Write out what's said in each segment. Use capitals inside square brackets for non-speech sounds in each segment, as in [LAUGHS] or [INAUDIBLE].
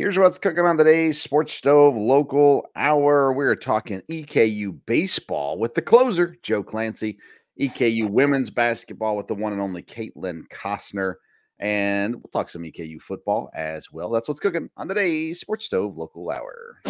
Here's what's cooking on today's Sports Stove Local Hour. We're talking EKU baseball with the closer, Joe Clancy, EKU women's basketball with the one and only Kaitlyn Costner, and we'll talk some EKU football as well. That's what's cooking on today's Sports Stove Local Hour.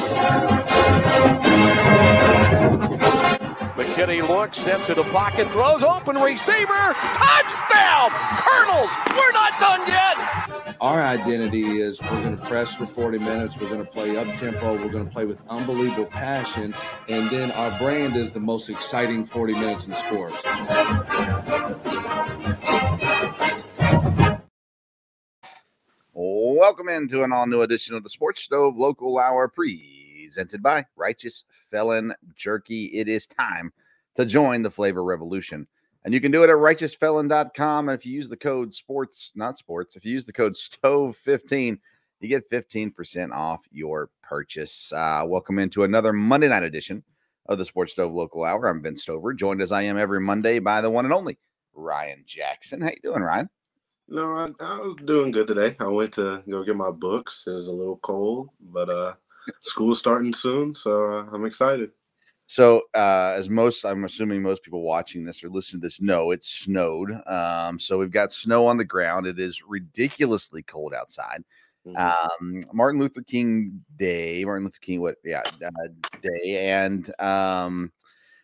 McKinney looks, steps into pocket, throws open receiver, touchdown! Colonels, we're not done yet. Our identity is we're going to press for 40 minutes, we're going to play up tempo, we're going to play with unbelievable passion, and then our brand is the most exciting 40 minutes in sports. Welcome into an all new edition of the Sports Stove Local Hour presented by Righteous Felon Jerky. It is time to join the flavor revolution. And you can do it at righteousfelon.com. And if you use the code sports, not sports, if you use the code STOVE15, you get 15% off your purchase. Uh, welcome into another Monday night edition of the Sports Stove Local Hour. I'm Vince Stover, joined as I am every Monday by the one and only Ryan Jackson. How you doing, Ryan? No, I, I was doing good today. I went to go get my books. It was a little cold, but uh, school's starting soon, so uh, I'm excited. So, uh, as most, I'm assuming most people watching this or listening to this know, it snowed. Um, so we've got snow on the ground. It is ridiculously cold outside. Mhm. Um, Martin Luther King Day, Martin Luther King, what? Yeah, uh, day, and um,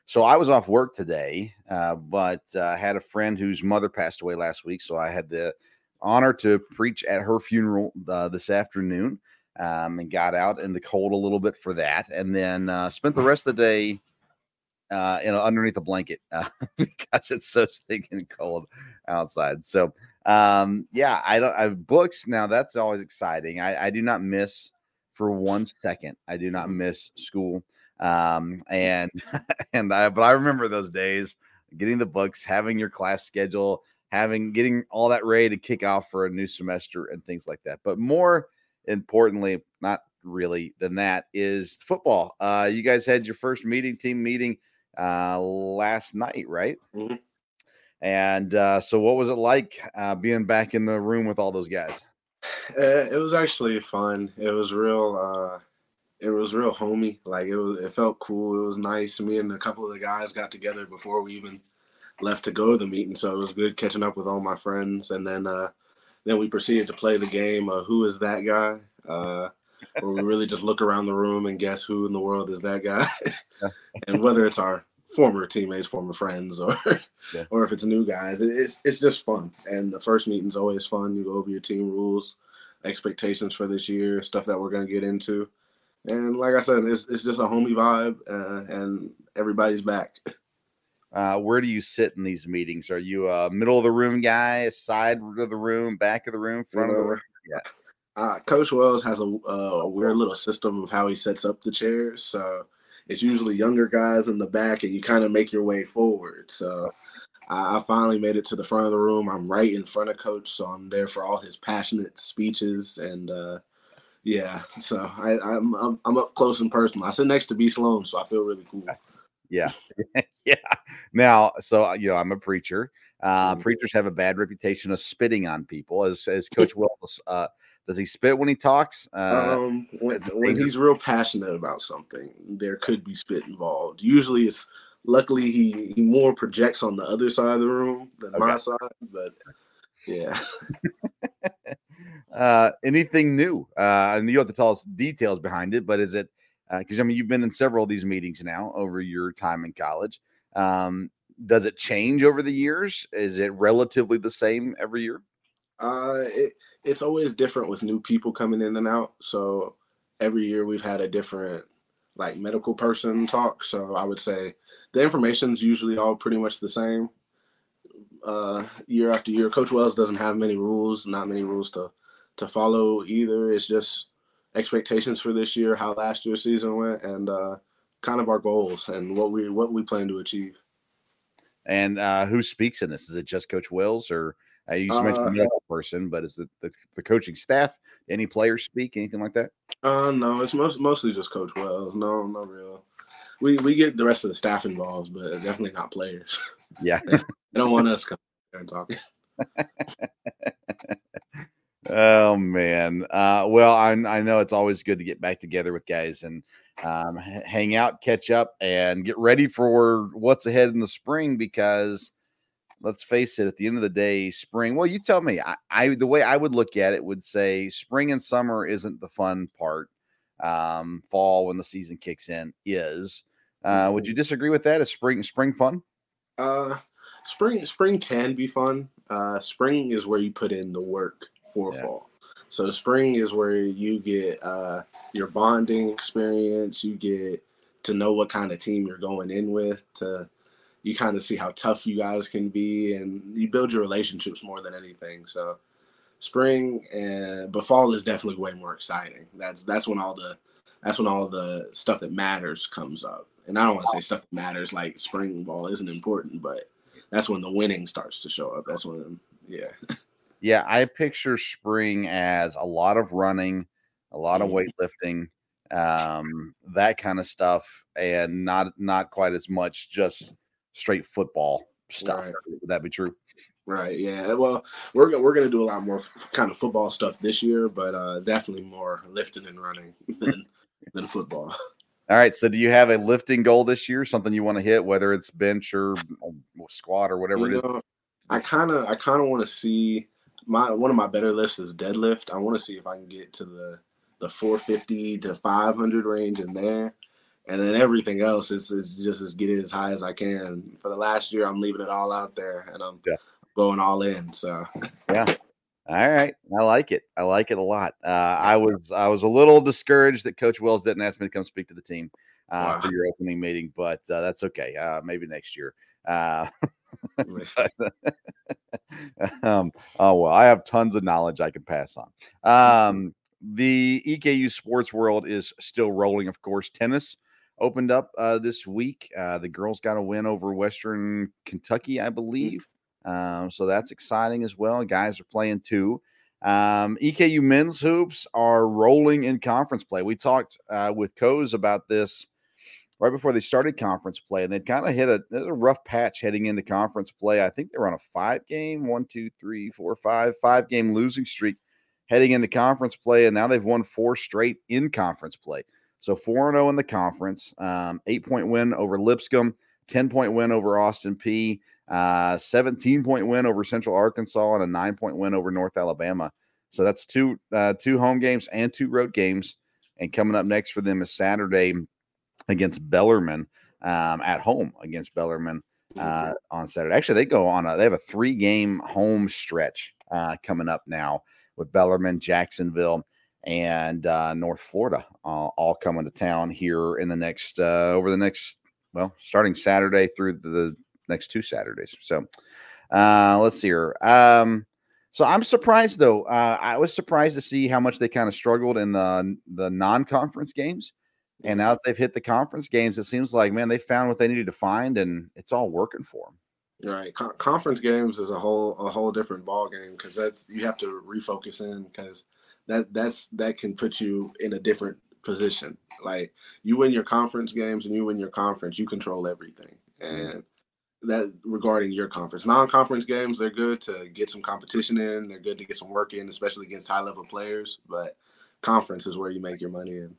so I was off work today, uh, but uh, had a friend whose mother passed away last week, so I had the honor to preach at her funeral uh, this afternoon um, and got out in the cold a little bit for that, and then uh, spent the rest of the day, uh, you know, underneath a blanket [LAUGHS] uh, because it's so stinking cold outside. So, um, yeah, I don't. I books now. That's always exciting. I, I do not miss for one second. I do not miss school. Um, and [LAUGHS] and I, but I remember those days getting the books, having your class schedule, having getting all that ready to kick off for a new semester and things like that. But more importantly, not really than that is football. Uh, you guys had your first meeting, team meeting, uh, last night, right? Mhm. And uh, so, what was it like uh, being back in the room with all those guys? Uh, it was actually fun. It was real. Uh, it was real homey. Like it was. It felt cool. It was nice. Me and a couple of the guys got together before we even left to go to the meeting, so it was good catching up with all my friends. And then, uh, then we proceeded to play the game. Uh, who is that guy? Uh, where we really just look around the room and guess who in the world is that guy, [LAUGHS] and whether it's our former teammates, former friends, or Yeah. or if it's new guys, it's it's just fun. And the first meeting's always fun. You go over your team rules, expectations for this year, stuff that we're gonna get into, and like I said, it's it's just a homey vibe, uh, and everybody's back. [LAUGHS] Uh, where do you sit in these meetings? Are you a middle of the room guy, side of the room, back of the room, front of the room? Yeah. Uh, Coach Wells has a, uh, a weird little system of how he sets up the chairs. So it's usually younger guys in the back, and you kind of make your way forward. So I, I finally made it to the front of the room. I'm right in front of Coach, so I'm there for all his passionate speeches and. Uh, yeah, so I, I'm, I'm I'm up close and personal. I sit next to B Sloan, so I feel really cool. Yeah. [LAUGHS] yeah. Now, so uh, you know, I'm a preacher. Uh, Mhm. Preachers have a bad reputation of spitting on people. As as [LAUGHS] Coach Wells, uh, does he spit when he talks? Uh, um, when, when he's real passionate about something, there could be spit involved. Usually, it's luckily he he more projects on the other side of the room than my side. But yeah, [LAUGHS] uh, anything new? Uh, and you have to tell us details behind it, but is it because I mean you've been in several of these meetings now over your time in college. Um, does it change over the years? Is it relatively the same every year? Uh, it, it's always different with new people coming in and out. So every year we've had a different like medical person talk. So I would say the information's usually all pretty much the same. Uh, year after year, Coach Wells doesn't have many rules, not many rules to to follow either. It's just expectations for this year, how last year's season went, and uh, kind of our goals and what we what we plan to achieve. And uh, who speaks in this? Is it just Coach Wells, or uh, you mentioned Uh, the person, but is it the, the coaching staff? Any players speak? Anything like that? Uh, no, it's most, mostly just Coach Wells. No, no real. We we get the rest of the staff involved, but definitely not players. Yeah. [LAUGHS] they don't want us coming there and talking. [LAUGHS] Oh man. Uh, well, I I know it's always good to get back together with guys and um, hang out, catch up, and get ready for what's ahead in the spring. Because let's face it, at the end of the day, spring. Well, you tell me. I, I the way I would look at it would say spring and summer isn't the fun part. Um, fall when the season kicks in is. Uh, would you disagree with that? Is spring spring fun? Uh, spring spring can be fun. Uh, spring is where you put in the work for Yeah. fall. So spring is where you get uh, your bonding experience. You get to know what kind of team you're going in with. To you kind of see how tough you guys can be, and you build your relationships more than anything. So spring and but fall is definitely way more exciting. That's that's when all the that's when all the stuff that matters comes up. And I don't want to say stuff that matters like spring ball isn't important, but that's when the winning starts to show up. That's when yeah. [LAUGHS] Yeah, I picture spring as a lot of running, a lot of Mhm. weightlifting, um, that kind of stuff, and not not quite as much just straight football stuff. Right. Would that be true? Right. Yeah. Well, we're we're gonna do a lot more f- kind of football stuff this year, but uh, definitely more lifting and running [LAUGHS] than than football. All right. So, do you have a lifting goal this year? Something you want to hit, whether it's bench or, or squat or whatever You it is? know, I kind of I kind of want to see my one of my better lifts is deadlift. I want to see if I can get to the the 450 to 500 range in there, and then everything else is is just as get it as high as I can. For the last year, I'm leaving it all out there, and I'm Yeah. going all in. So Yeah. All right. I like it. I like it a lot. Uh, I was I was a little discouraged that Coach Wells didn't ask me to come speak to the team uh, Wow. for your opening meeting, but uh, that's okay. Uh, maybe next year. [LAUGHS] [LAUGHS] Um, oh well, I have tons of knowledge I can pass on. Um, the EKU sports world is still rolling, of course. Tennis opened up uh, this week. Uh, the girls got a win over Western Kentucky, I believe. Um, so that's exciting as well. Guys are playing too. Um, EKU men's hoops are rolling in conference play. We talked uh, with Coes about this right before they started conference play, and they'd kind of hit a, a rough patch heading into conference play. I think they were on a five game, one, two, three, four, five, five game losing streak heading into conference play, and now they've won four straight in conference play. So 4 0 in the conference, um, eight point win over Lipscomb, 10 point win over Austin Peay, uh, 17 point win over Central Arkansas, and a nine point win over North Alabama. So that's two uh, two home games and two road games. And coming up next for them is Saturday against Bellarmine um, at home against Bellarmine uh, [LAUGHS] on Saturday. Actually, they go on a they have a three game home stretch uh, coming up now with Bellarmine, Jacksonville, and uh, North Florida all, all coming to town here in the next uh, over the next well starting Saturday through the next two Saturdays. So uh, let's see here. Um, so I'm surprised though. Uh, I was surprised to see how much they kind of struggled in the the non conference games. And now that they've hit the conference games, it seems like man, they found what they needed to find, and it's all working for them. Right, Con- conference games is a whole a whole different ball game because that's you have to refocus in because that that's that can put you in a different position. Like you win your conference games and you win your conference, you control everything, mm-hmm. and that regarding your conference. Non-conference games, they're good to get some competition in. They're good to get some work in, especially against high-level players. But conference is where you make your money in.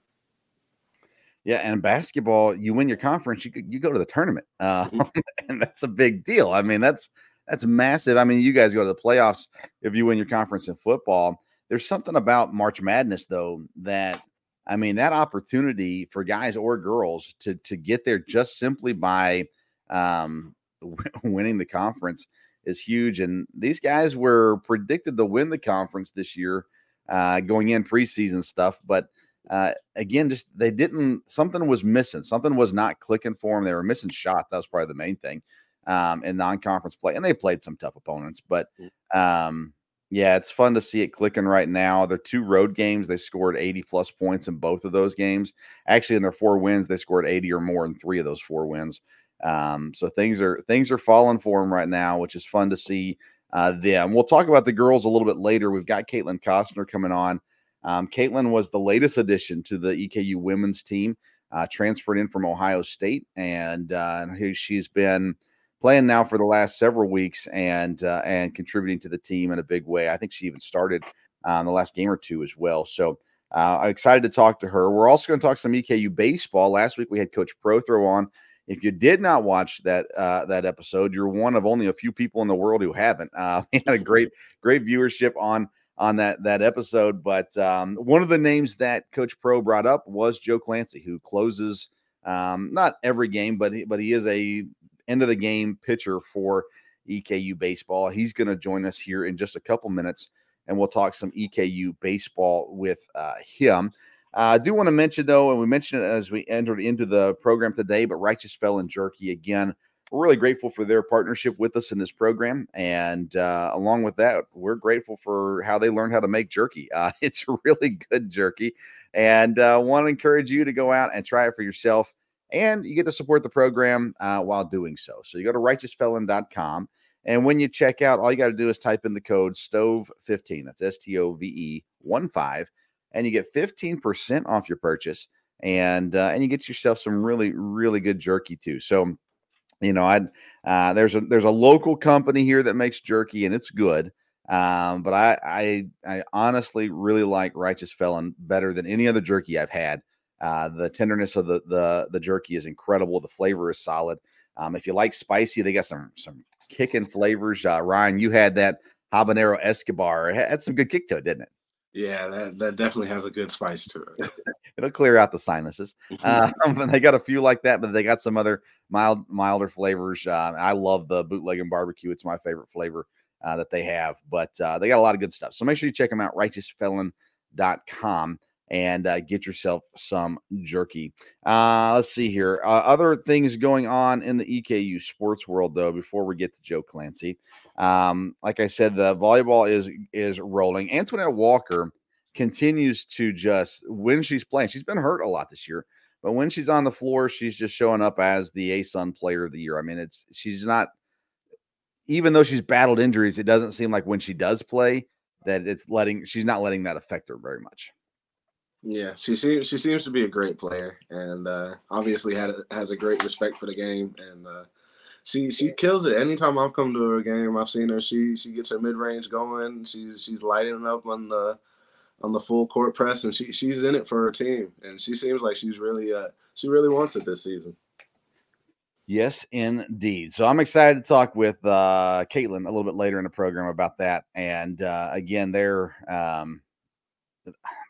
Yeah, and basketball, you win your conference, you you go to the tournament, uh, Mhm. [LAUGHS] and that's a big deal. I mean, that's that's massive. I mean, you guys go to the playoffs if you win your conference in football. there's something about March Madness though that I mean that opportunity for guys or girls to to get there just simply by um, [LAUGHS] winning the conference is huge. And these guys were predicted to win the conference this year, uh, going in preseason stuff. But uh, again, just they didn't. Something was missing. Something was not clicking for them. They were missing shots. That was probably the main thing um, in non-conference play, and they played some tough opponents. But mm. um, yeah, it's fun to see it clicking right now. They're two road games. They scored 80 plus points in both of those games. Actually, in their four wins, they scored 80 or more in three of those four wins. Um, so things are things are falling for them right now, which is fun to see uh, them. We'll talk about the girls a little bit later. We've got Kaitlyn Costner coming on. Um, Kaitlyn was the latest addition to the EKU women's team, uh, transferred in from Ohio State, and uh, she's been playing now for the last several weeks and uh, and contributing to the team in a big way. I think she even started um, the last game or two as well. So uh, I'm excited to talk to her. We're also going to talk some EKU baseball. Last week we had Coach Prothro on. If you did not watch that uh, that episode, you're one of only a few people in the world who haven't. Uh, [LAUGHS] we had a great great viewership on on that that episode. But um, one of the names that Coach Pro brought up was Joe Clancy, who closes um, not every game, but he, but he is a end of the game pitcher for EKU baseball. He's going to join us here in just a couple minutes, and we'll talk some EKU baseball with uh, him. Uh, I do want to mention, though, and we mentioned it as we entered into the program today, but Righteous Felon Jerky again. We're really grateful for their partnership with us in this program. And uh, along with that, we're grateful for how they learned how to make jerky. [LAUGHS] Uh, it's really good jerky. And uh, want to encourage you to go out and try it for yourself and you get to support the program uh, while doing so. So you go to righteousfelon.com. And when you check out, all you got to do is type in the code STOVE15. That's S T O V E 1 5. And you get 15% off your purchase. And uh, and you get yourself some really, really good jerky too. So, you know, I uh, there's a there's a local company here that makes jerky and it's good. Um, but I, I I honestly really like Righteous Felon better than any other jerky I've had. Uh, the tenderness of the, the the jerky is incredible. The flavor is solid. Um, if you like spicy, they got some some kicking flavors. Uh, Ryan, you had that habanero Escobar. It had some good kick to it, didn't it? Yeah, that, that definitely has a good spice to it. [LAUGHS] It'll clear out the sinuses. [LAUGHS] Um, they got a few like that, but they got some other mild milder flavors. Uh, I love the bootleg and barbecue. It's my favorite flavor uh, that they have, but uh, they got a lot of good stuff. So make sure you check them out. RighteousFelon.com and uh, get yourself some jerky. Uh, let's see here. Uh, other things going on in the EKU sports world, though, before we get to Joe Clancy. Um, like I said, the volleyball is is rolling. Antoinette Walker continues to just when she's playing. She's been hurt a lot this year, but when she's on the floor, she's just showing up as the ASUN Player of the Year. I mean, it's she's not. Even though she's battled injuries, it doesn't seem like when she does play that it's letting she's not letting that affect her very much. Yeah, she seems she seems to be a great player, and uh, obviously had has a great respect for the game, and uh, she she kills it. Anytime I've come to a game, I've seen her. She she gets her mid range going. She's she's lighting up on the on the full court press, and she she's in it for her team, and she seems like she's really uh she really wants it this season. Yes, indeed. So I'm excited to talk with uh, Kaitlyn a little bit later in the program about that. And uh, again, they're um,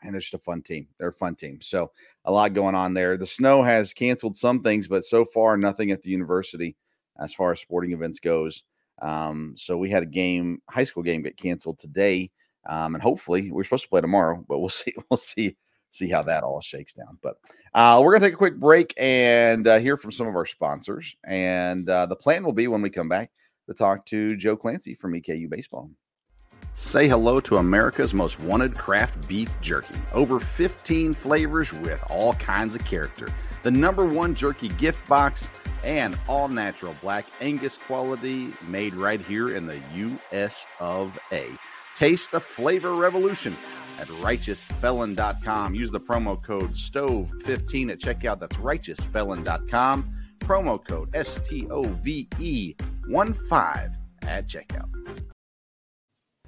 and they're just a fun team. They're a fun team. So a lot going on there. The snow has canceled some things, but so far nothing at the university as far as sporting events goes. Um, so we had a game, high school game, get canceled today, um, and hopefully we're supposed to play tomorrow, but we'll [LAUGHS] see. We'll see see how that all shakes down. But uh, we're gonna take a quick break and uh, hear from some of our sponsors. And uh, the plan will be when we come back to talk to Joe Clancy from EKU Baseball. Say hello to America's most wanted craft beef jerky. Over 15 flavors with all kinds of character. The number one jerky gift box and all natural black Angus quality made right here in the US of A. Taste the flavor revolution at righteousfelon.com. Use the promo code STOVE15 at checkout. That's righteousfelon.com. Promo code S T O V E 1 5 at checkout.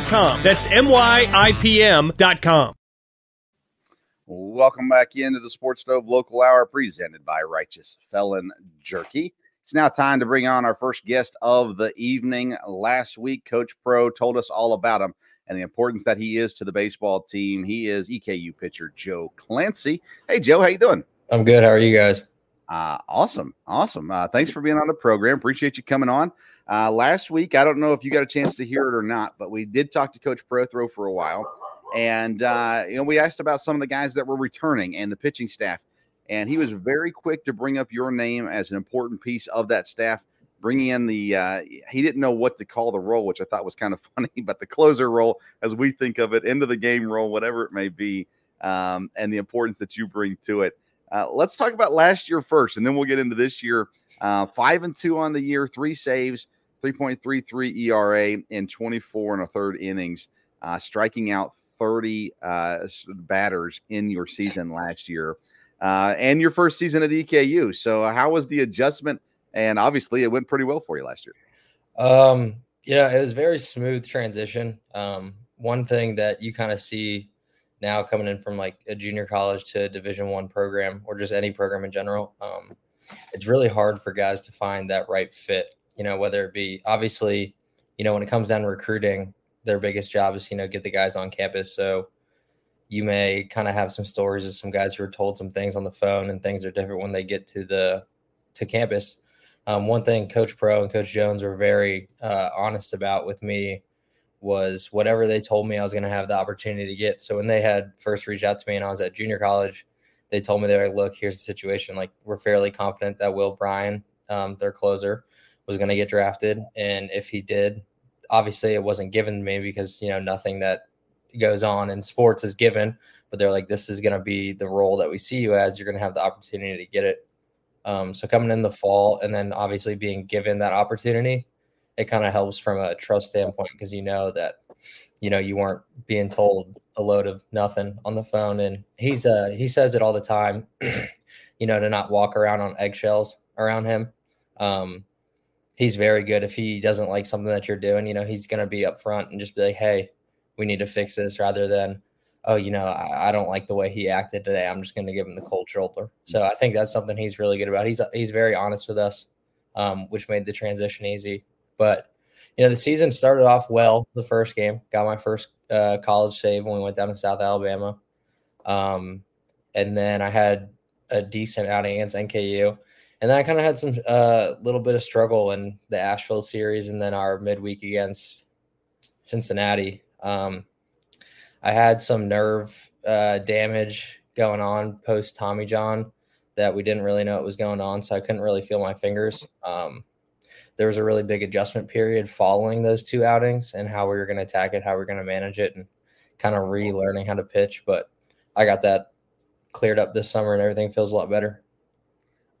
myipm.com. That's myipm.com. Welcome back into the Sports Stove Local Hour presented by Righteous Felon Jerky. It's now time to bring on our first guest of the evening. Last week, Coach Pro told us all about him and the importance that he is to the baseball team. He is EKU pitcher Joe Clancy. Hey, Joe, how you doing? I'm good. How are you guys? Uh, awesome, awesome. Uh, thanks for being on the program. Appreciate you coming on. Uh, last week, I don't know if you got a chance to hear it or not, but we did talk to Coach Prothro for a while, and uh, you know we asked about some of the guys that were returning and the pitching staff, and he was very quick to bring up your name as an important piece of that staff. Bringing in the, uh, he didn't know what to call the role, which I thought was kind of [LAUGHS] funny, but the closer role, as we think of it, into the game role, whatever it may be, um, and the importance that you bring to it. Uh, let's talk about last year first, and then we'll get into this year. Uh, five and two on the year, three saves, 3.33 ERA in 24 and a third innings, uh, striking out 30 uh, batters in your season last year, uh, and your first season at EKU. So, uh, how was the adjustment? And obviously, it went pretty well for you last year. Um, you know, it was very smooth transition. Um, one thing that you kind of see now coming in from like a junior college to Division One program or just any program in general, um, it's really hard for guys to find that right fit you know, whether it be obviously, you know, when it comes down to recruiting, their biggest job is, you know, get the guys on campus. So you may kind of have some stories of some guys who are told some things on the phone and things are different when they get to the to campus. Um, one thing Coach Pro and Coach Jones were very uh, honest about with me was whatever they told me I was going to have the opportunity to get. So when they had first reached out to me and I was at junior college, they told me they were like, look, here's the situation. Like we're fairly confident that Will Bryan, um, their closer, was going to get drafted. And if he did, obviously it wasn't given to me because, you know, nothing that goes on in sports is given. But they're like, this is going to be the role that we see you as. You're going to have the opportunity to get it. Um, so coming in the fall and then obviously being given that opportunity, it kind of helps from a trust standpoint because you know that you know you weren't being told a load of nothing on the phone and he's uh he says it all the time [CLEARS THROAT] you know to not walk around on eggshells around him um he's very good. If he doesn't like something that you're doing, you know, he's going to be upfront and just be like, hey, we need to fix this rather than, oh, you know, I, I don't like the way he acted today. I'm just going to give him the cold shoulder. So I think that's something he's really good about. He's he's very honest with us, um, which made the transition easy. But you know, the season started off well. The first game, got my first uh, college save when we went down to South Alabama, um, and then I had a decent outing against NKU. And then I kind of had some uh, little bit of struggle in the Asheville series, and then our midweek against Cincinnati. Um, I had some nerve uh, damage going on post Tommy John that we didn't really know what was going on, so I couldn't really feel my fingers. Um, there was a really big adjustment period following those two outings and how we were going to attack it, how we are going to manage it, and kind of relearning how to pitch. But I got that cleared up this summer, and everything feels a lot better.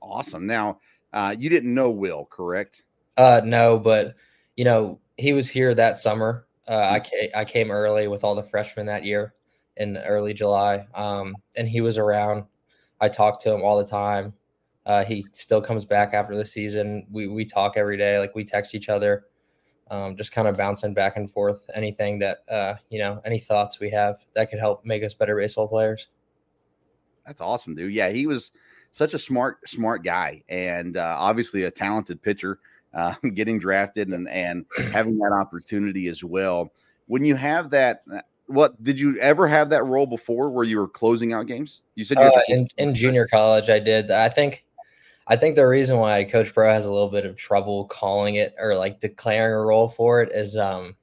Awesome. Now, uh, you didn't know Will, correct? Uh, no, but you know he was here that summer. Uh, I came, I came early with all the freshmen that year in early July, um, and he was around. I talked to him all the time. Uh, he still comes back after the season. We we talk every day, like we text each other, um, just kind of bouncing back and forth. Anything that uh, you know, any thoughts we have that could help make us better baseball players. That's awesome, dude. Yeah, he was such a smart, smart guy, and uh, obviously a talented pitcher. Uh, [LAUGHS] getting drafted and and [CLEARS THROAT] having that opportunity as well. When you have that, uh, what did you ever have that role before, where you were closing out games? You said you uh, in, in junior college, I did. I think. I think the reason why Coach Pro has a little bit of trouble calling it or like declaring a role for it is um,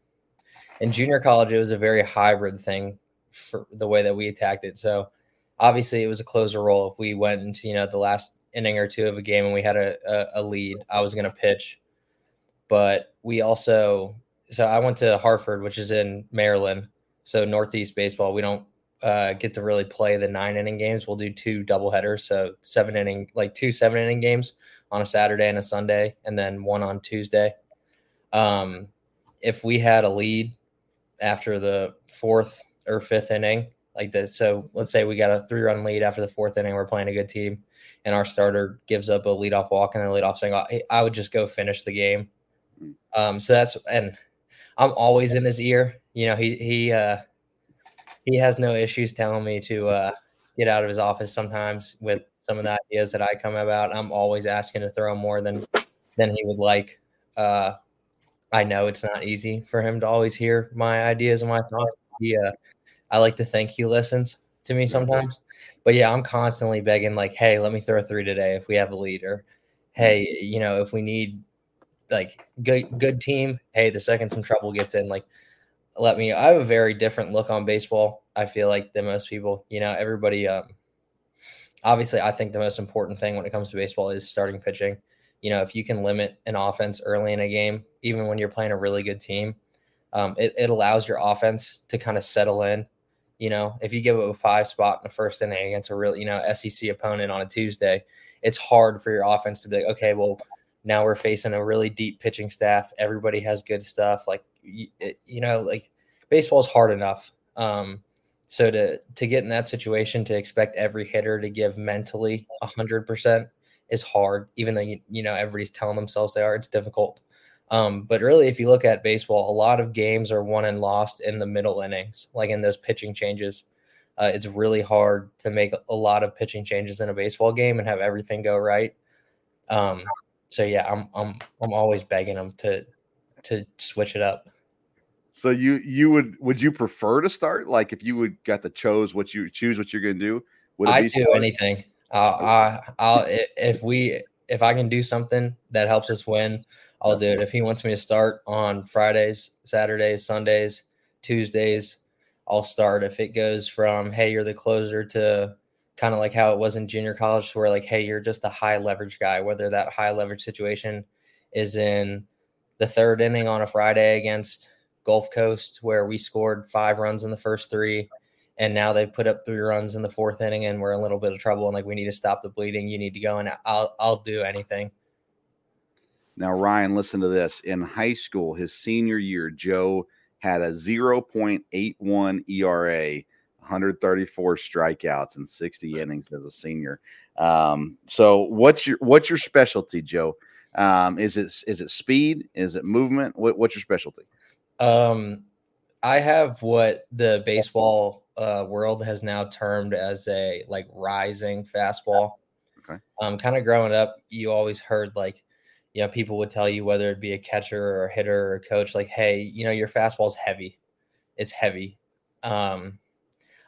in junior college, it was a very hybrid thing for the way that we attacked it. So obviously it was a closer role. If we went into you know the last inning or two of a game and we had a, a, a lead, I was going to pitch. But we also so I went to Harford, which is in Maryland. So Northeast baseball, we don't uh, get to really play the nine inning games. We'll do two double headers, so seven inning, like two seven inning games on a Saturday and a Sunday, and then one on Tuesday. Um, if we had a lead after the fourth or fifth inning, like this, so let's say we got a three run lead after the fourth inning, we're playing a good team, and our starter gives up a leadoff walk and a leadoff single, I would just go finish the game. Um, so that's and I'm always in his ear. You know, he he uh, he has no issues telling me to uh, get out of his office sometimes with some of the ideas that I come about. I'm always asking to throw more than than he would like. Uh, I know it's not easy for him to always hear my ideas and my thoughts. He, uh, I like to think he listens to me sometimes. But yeah, I'm constantly begging, like, hey, let me throw a three today if we have a leader. Hey, you know, if we need like good good team, hey, the second some trouble gets in, like let me I have a very different look on baseball, I feel like than most people. You know, everybody um obviously I think the most important thing when it comes to baseball is starting pitching. You know, if you can limit an offense early in a game, even when you're playing a really good team, um, it, it allows your offense to kind of settle in. You know, if you give up a five spot in the first inning against a real, you know, SEC opponent on a Tuesday, it's hard for your offense to be like, okay, well, now we're facing a really deep pitching staff. Everybody has good stuff. Like you, you know, like baseball is hard enough. Um, so to to get in that situation, to expect every hitter to give mentally hundred percent is hard. Even though you you know everybody's telling themselves they are, it's difficult. Um, but really, if you look at baseball, a lot of games are won and lost in the middle innings, like in those pitching changes. Uh, it's really hard to make a lot of pitching changes in a baseball game and have everything go right. Um, so yeah, I'm I'm I'm always begging them to to switch it up. So you you would would you prefer to start like if you would got to chose what you choose what you're going to do? Would I do start? anything. Uh, I I'll if we if I can do something that helps us win, I'll do it. If he wants me to start on Fridays, Saturdays, Sundays, Tuesdays, I'll start. If it goes from hey, you're the closer to kind of like how it was in junior college, where like, hey, you're just a high leverage guy, whether that high leverage situation is in the third inning on a Friday against Gulf Coast, where we scored five runs in the first three, and now they've put up three runs in the fourth inning, and we're in a little bit of trouble, and like we need to stop the bleeding. You need to go, and I'll I'll do anything. Now, Ryan, listen to this. In high school, his senior year, Joe had a 0.81 ERA 134 strikeouts and 60 innings as a senior. Um, so what's your what's your specialty, Joe? Um, is it is it speed? Is it movement? What, what's your specialty? Um, I have what the baseball uh, world has now termed as a like rising fastball. Okay. Um, kind of growing up, you always heard like, you know, people would tell you whether it be a catcher or a hitter or a coach, like, hey, you know, your fastball's heavy. It's heavy. Um,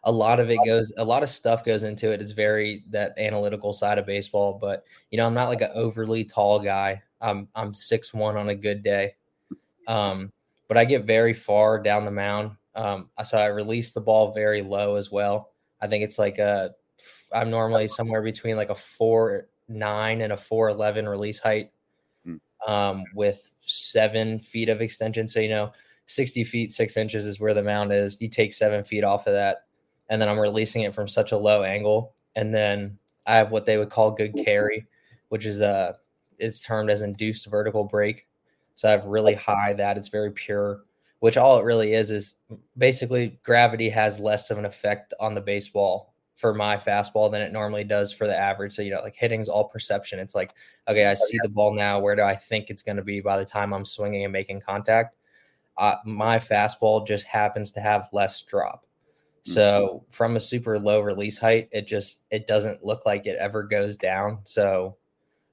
a lot of it goes a lot of stuff goes into it it's very that analytical side of baseball but you know i'm not like an overly tall guy i'm i'm six one on a good day um but i get very far down the mound um so i release the ball very low as well i think it's like a i'm normally somewhere between like a four nine and a four eleven release height. Um with seven feet of extension so you know 60 feet six inches is where the mound is you take seven feet off of that and then I'm releasing it from such a low angle. And then I have what they would call good carry, which is a uh, it's termed as induced vertical break. So I have really high that it's very pure, which all it really is is basically gravity has less of an effect on the baseball for my fastball than it normally does for the average. So you know, like hitting's all perception. It's like, okay, I see the ball now. Where do I think it's going to be by the time I'm swinging and making contact? Uh, my fastball just happens to have less drop. Mm-hmm. So from a super low release height, it just it doesn't look like it ever goes down. So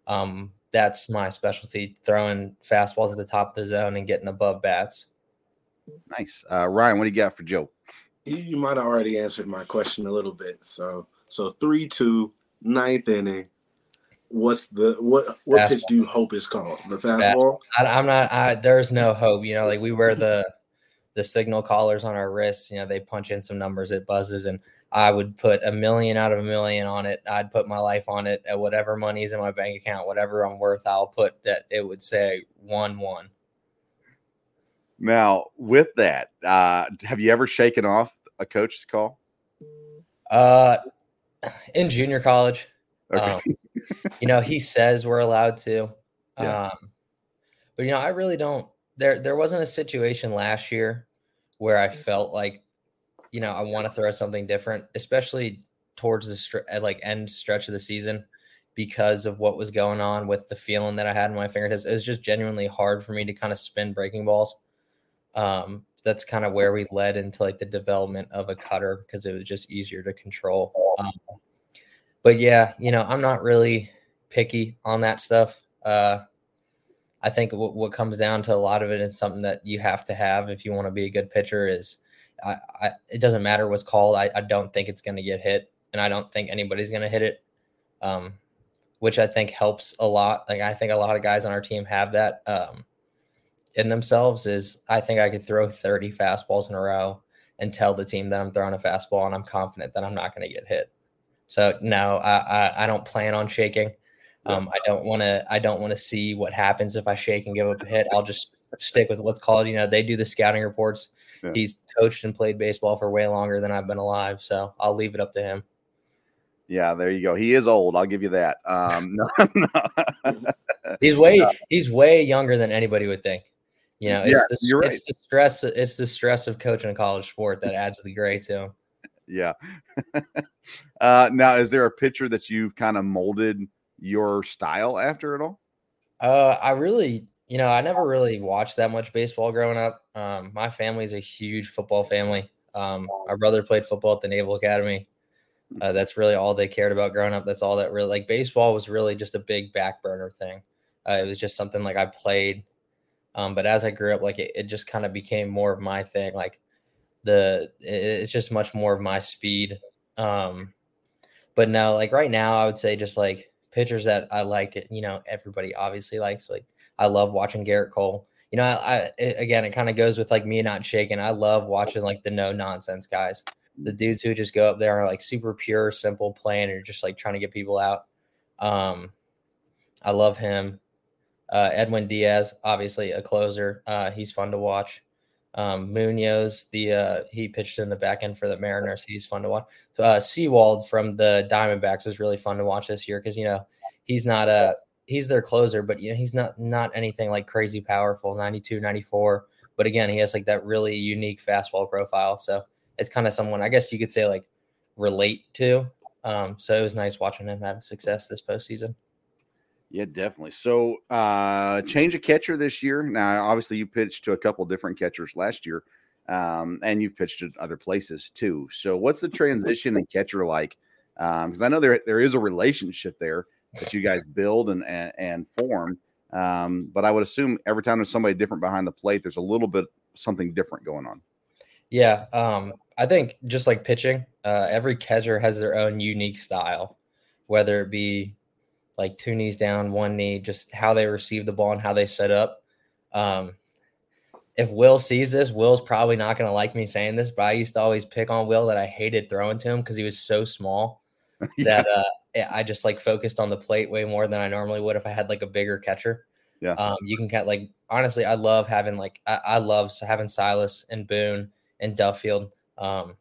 um, that's my specialty: throwing fastballs at the top of the zone and getting above bats. Nice, uh, Ryan. What do you got for Joe? You might have already answered my question a little bit. So so three two ninth inning. What's the what what fastball. pitch do you hope is called? The fastball. I, I'm not. I, there's no hope. You know, like we wear the the signal collars on our wrists. You know, they punch in some numbers, it buzzes, and I would put a million out of a million on it. I'd put my life on it at whatever money's in my bank account, whatever I'm worth. I'll put that it would say one one. Now, with that, uh, have you ever shaken off a coach's call? Uh, in junior college, Okay. um, you know, he says we're allowed to. [LAUGHS] Yeah. Um, but you know, I really don't. There, there wasn't a situation last year where I felt like, you know, I want to throw something different, especially towards the str- like end stretch of the season, because of what was going on with the feeling that I had in my fingertips. It was just genuinely hard for me to kind of spin breaking balls. Um, that's kind of where we led into like the development of a cutter because it was just easier to control. Um, but yeah, you know, I'm not really picky on that stuff. Uh, I think what, what comes down to a lot of it is something that you have to have if you want to be a good pitcher is I, I it doesn't matter what's called. I, I don't think it's going to get hit and I don't think anybody's going to hit it. Um, which I think helps a lot. Like I think a lot of guys on our team have that um, in themselves is I think I could throw 30 fastballs in a row and tell the team that I'm throwing a fastball and I'm confident that I'm not going to get hit. So no, I, I, I don't plan on shaking. Um, I don't want to. I don't want to see what happens if I shake and give up a hit. I'll just stick with what's called. You know, they do the scouting reports. Yeah. He's coached and played baseball for way longer than I've been alive, so I'll leave it up to him. Yeah, there you go. He is old. I'll give you that. Um, [LAUGHS] no, no. He's way [LAUGHS] he's way younger than anybody would think. You know, it's Yeah, the it's the stress it's the stress of coaching a college sport that adds the gray to yeah. [LAUGHS] uh, now, is there a pitcher that you've kind of molded your style after at all? Uh, I really, you know, I never really watched that much baseball growing up. Um, my family's a huge football family. Um, my brother played football at the Naval Academy. Uh, that's really all they cared about growing up. That's all that really like baseball was really just a big back burner thing. Uh, it was just something like I played. Um, but as I grew up, like it, it just kind of became more of my thing. Like the it, it's just much more of my speed. Um, but no, like right now, I would say just like pitchers that I like. It you know, everybody obviously likes. Like I love watching Gerrit Cole. You know, I, I it, again, it kind of goes with like me not shaking. I love watching like the no nonsense guys, the dudes who just go up there and are like super pure, simple playing, and just like trying to get people out. Um, I love him. Uh, Edwin Diaz, obviously a closer. Uh, he's fun to watch. Um, Munoz, the uh, he pitched in the back end for the Mariners. He's fun to watch. Uh, Sewald from the Diamondbacks was really fun to watch this year because you know he's not a he's their closer, but you know he's not not anything like crazy powerful, 92, 94. But again, he has like that really unique fastball profile. So it's kind of someone I guess you could say like relate to. Um, so it was nice watching him have success this postseason. Yeah, definitely. So, uh, change of catcher this year. Now, obviously, you pitched to a couple different catchers last year, um, and you've pitched at other places too. So, what's the transition in catcher like? Because I know there there is a relationship there that you guys build and and, and form. Um, but I would assume every time there's somebody different behind the plate, there's a little bit something different going on. Yeah, um, I think just like pitching, uh, every catcher has their own unique style, whether it be like two knees down, one knee, just how they receive the ball and how they set up. Um, if Will sees this, Will's probably not going to like me saying this, but I used to always pick on Will that I hated throwing to him because he was so small [LAUGHS] Yeah. that uh, I just like focused on the plate way more than I normally would if I had like a bigger catcher. Yeah. Um, you can get like honestly, I love having like I, I love having Silas and Boone and Duffield. Um,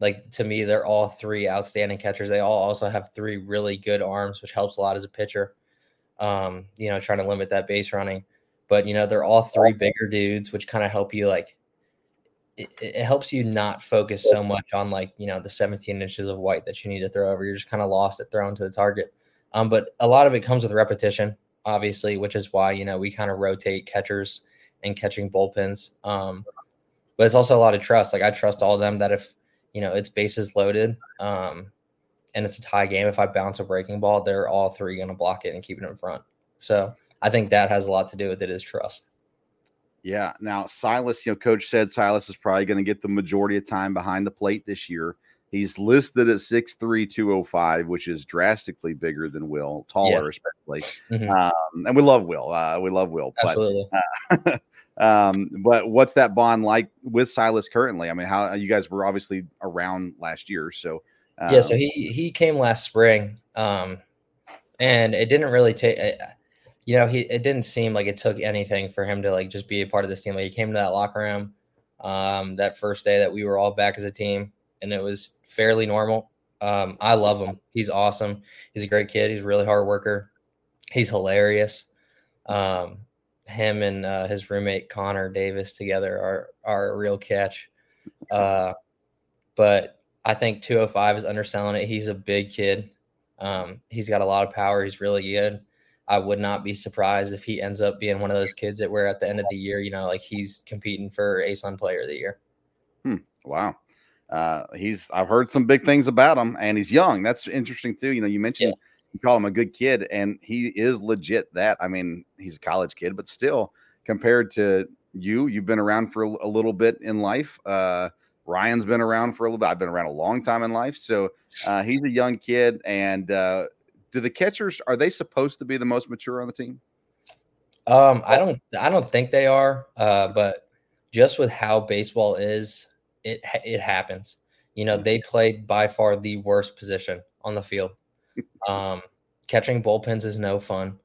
like to me, they're all three outstanding catchers. They all also have three really good arms, which helps a lot as a pitcher. Um, you know, trying to limit that base running. But you know, they're all three bigger dudes, which kind of help you like it, it helps you not focus so much on like you know the 17 inches of white that you need to throw over. You're just kind of lost at throwing to the target. Um, but a lot of it comes with repetition, obviously, which is why you know we kind of rotate catchers and catching bullpens. Um, but it's also a lot of trust. Like I trust all of them that if you know it's bases loaded, um, and it's a tie game, if I bounce a breaking ball, they're all three going to block it and keep it in front. So I think that has a lot to do with it is trust. Yeah. Now, Silas, you know, coach said Silas is probably going to get the majority of time behind the plate this year. He's listed at six three two oh five, which is drastically bigger than Will, taller, especially. Mhm. Um, and we love Will. Uh, we love Will. But, Absolutely. [LAUGHS] um, but what's that bond like with Silas currently? I mean, how you guys were obviously around last year. So, um, yeah, so he he came last spring, um, and it didn't really take. you know, he it didn't seem like it took anything for him to like just be a part of this team. Like he came to that locker room um, that first day that we were all back as a team, and it was fairly normal. Um, I love him. He's awesome. He's a great kid. He's a really hard worker. He's hilarious. Um, him and uh, his roommate Connor Davis together are are a real catch. [LAUGHS] Uh, but I think 205 is underselling it. He's a big kid. Um, he's got a lot of power. He's really good. I would not be surprised if he ends up being one of those kids that we're at the end of the year, you know, like he's competing for ASUN Player of the Year. Hmm. Wow. Uh, he's I've heard some big things about him, and he's young. That's interesting too. You know, you mentioned yeah. You call him a good kid, and he is legit. That I mean, he's a college kid, but still, compared to you, you've been around for a little bit in life. Uh, Ryan's been around for a little bit. I've been around a long time in life, so uh, he's a young kid, and uh, do the catchers are they supposed to be the most mature on the team? Um, I don't I don't think they are. Uh, but just with how baseball is, it it happens. You know, they played by far the worst position on the field. Um, catching bullpens is no fun.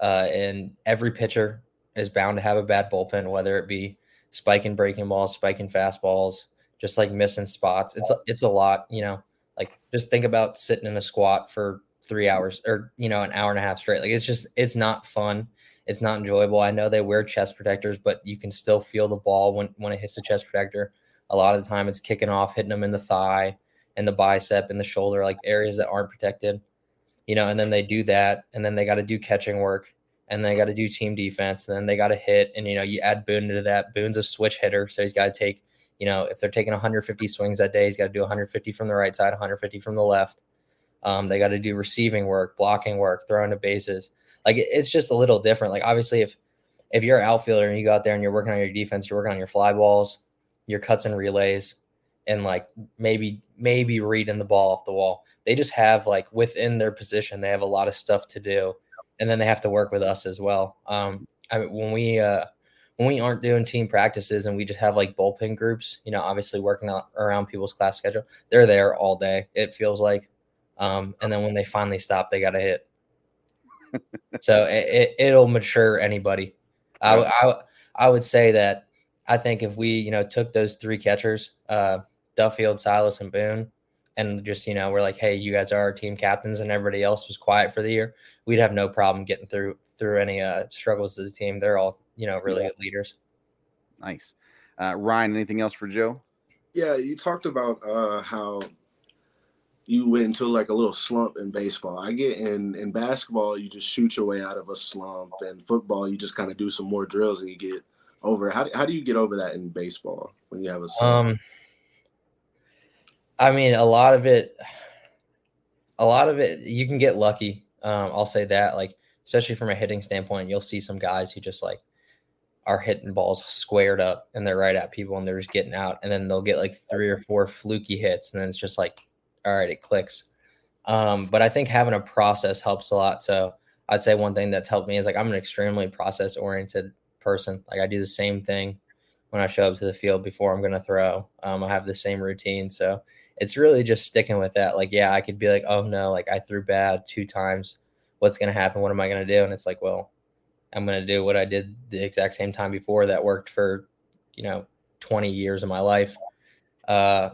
Uh, and every pitcher is bound to have a bad bullpen, whether it be spiking breaking balls, spiking fastballs, just like missing spots. It's it's a lot, you know. Like just think about sitting in a squat for three hours or you know an hour and a half straight. Like it's just it's not fun. It's not enjoyable. I know they wear chest protectors, but you can still feel the ball when when it hits the chest protector. A lot of the time, it's kicking off, hitting them in the thigh, and the bicep, and the shoulder, like areas that aren't protected. You know, and then they do that, and then they got to do catching work, and they got to do team defense, and then they got to hit. And you know, you add Boone into that. Boone's a switch hitter, so he's got to take. You know, if they're taking 150 swings that day, he's got to do 150 from the right side, 150 from the left um, they got to do receiving work, blocking work, throwing the bases. Like it's just a little different. Like obviously, if if you're an outfielder and you go out there and you're working on your defense, you're working on your fly balls, your cuts and relays, and like maybe maybe reading the ball off the wall. They just have like within their position, they have a lot of stuff to do, and then they have to work with us as well. Um, I mean, when we uh, when we aren't doing team practices and we just have like bullpen groups, you know, obviously working out around people's class schedule, they're there all day. It feels like um, and then when they finally stop, they got to hit. [LAUGHS] so it, it, will mature anybody. I, I, I would say that I think if we, you know, took those three catchers, uh, Duffield, Silas, and Boone, and just, you know, we're like, hey, you guys are our team captains, and everybody else was quiet for the year, we'd have no problem getting through through any uh, struggles as a team. They're all, you know, really yeah. good leaders. Nice. Uh, Ryan, anything else for Joe? Yeah, you talked about uh, how you went into like a little slump in baseball. I get in in basketball, you just shoot your way out of a slump, and football, you just kind of do some more drills and you get over. How how do you get over that in baseball when you have a slump? Um, I mean, a lot of it, a lot of it, you can get lucky. Um, I'll say that, like especially from a hitting standpoint, you'll see some guys who just like are hitting balls squared up and they're right at people and they're just getting out, and then they'll get like three or four fluky hits, and then it's just like all right, it clicks. Um, but I think having a process helps a lot. So I'd say one thing that's helped me is like I'm an extremely process oriented person. Like I do the same thing when I show up to the field before I'm going to throw. Um, I have the same routine. So it's really just sticking with that. Like, yeah, I could be like, oh no, like I threw bad two times. What's going to happen? What am I going to do? And it's like, well, I'm going to do what I did the exact same time before that worked for, you know, 20 years of my life. Uh,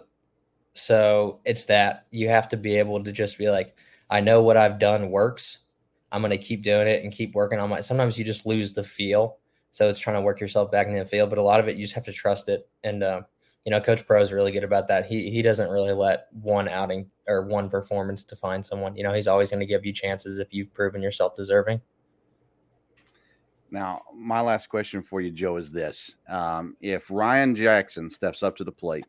so it's that you have to be able to just be like, I know what I've done works. I'm going to keep doing it and keep working on my. Sometimes you just lose the feel. So it's trying to work yourself back in the field, but a lot of it you just have to trust it. And uh, you know, Coach Pro is really good about that. He he doesn't really let one outing or one performance define someone. You know, he's always going to give you chances if you've proven yourself deserving. Now, my last question for you, Joe, is this: um, If Ryan Jackson steps up to the plate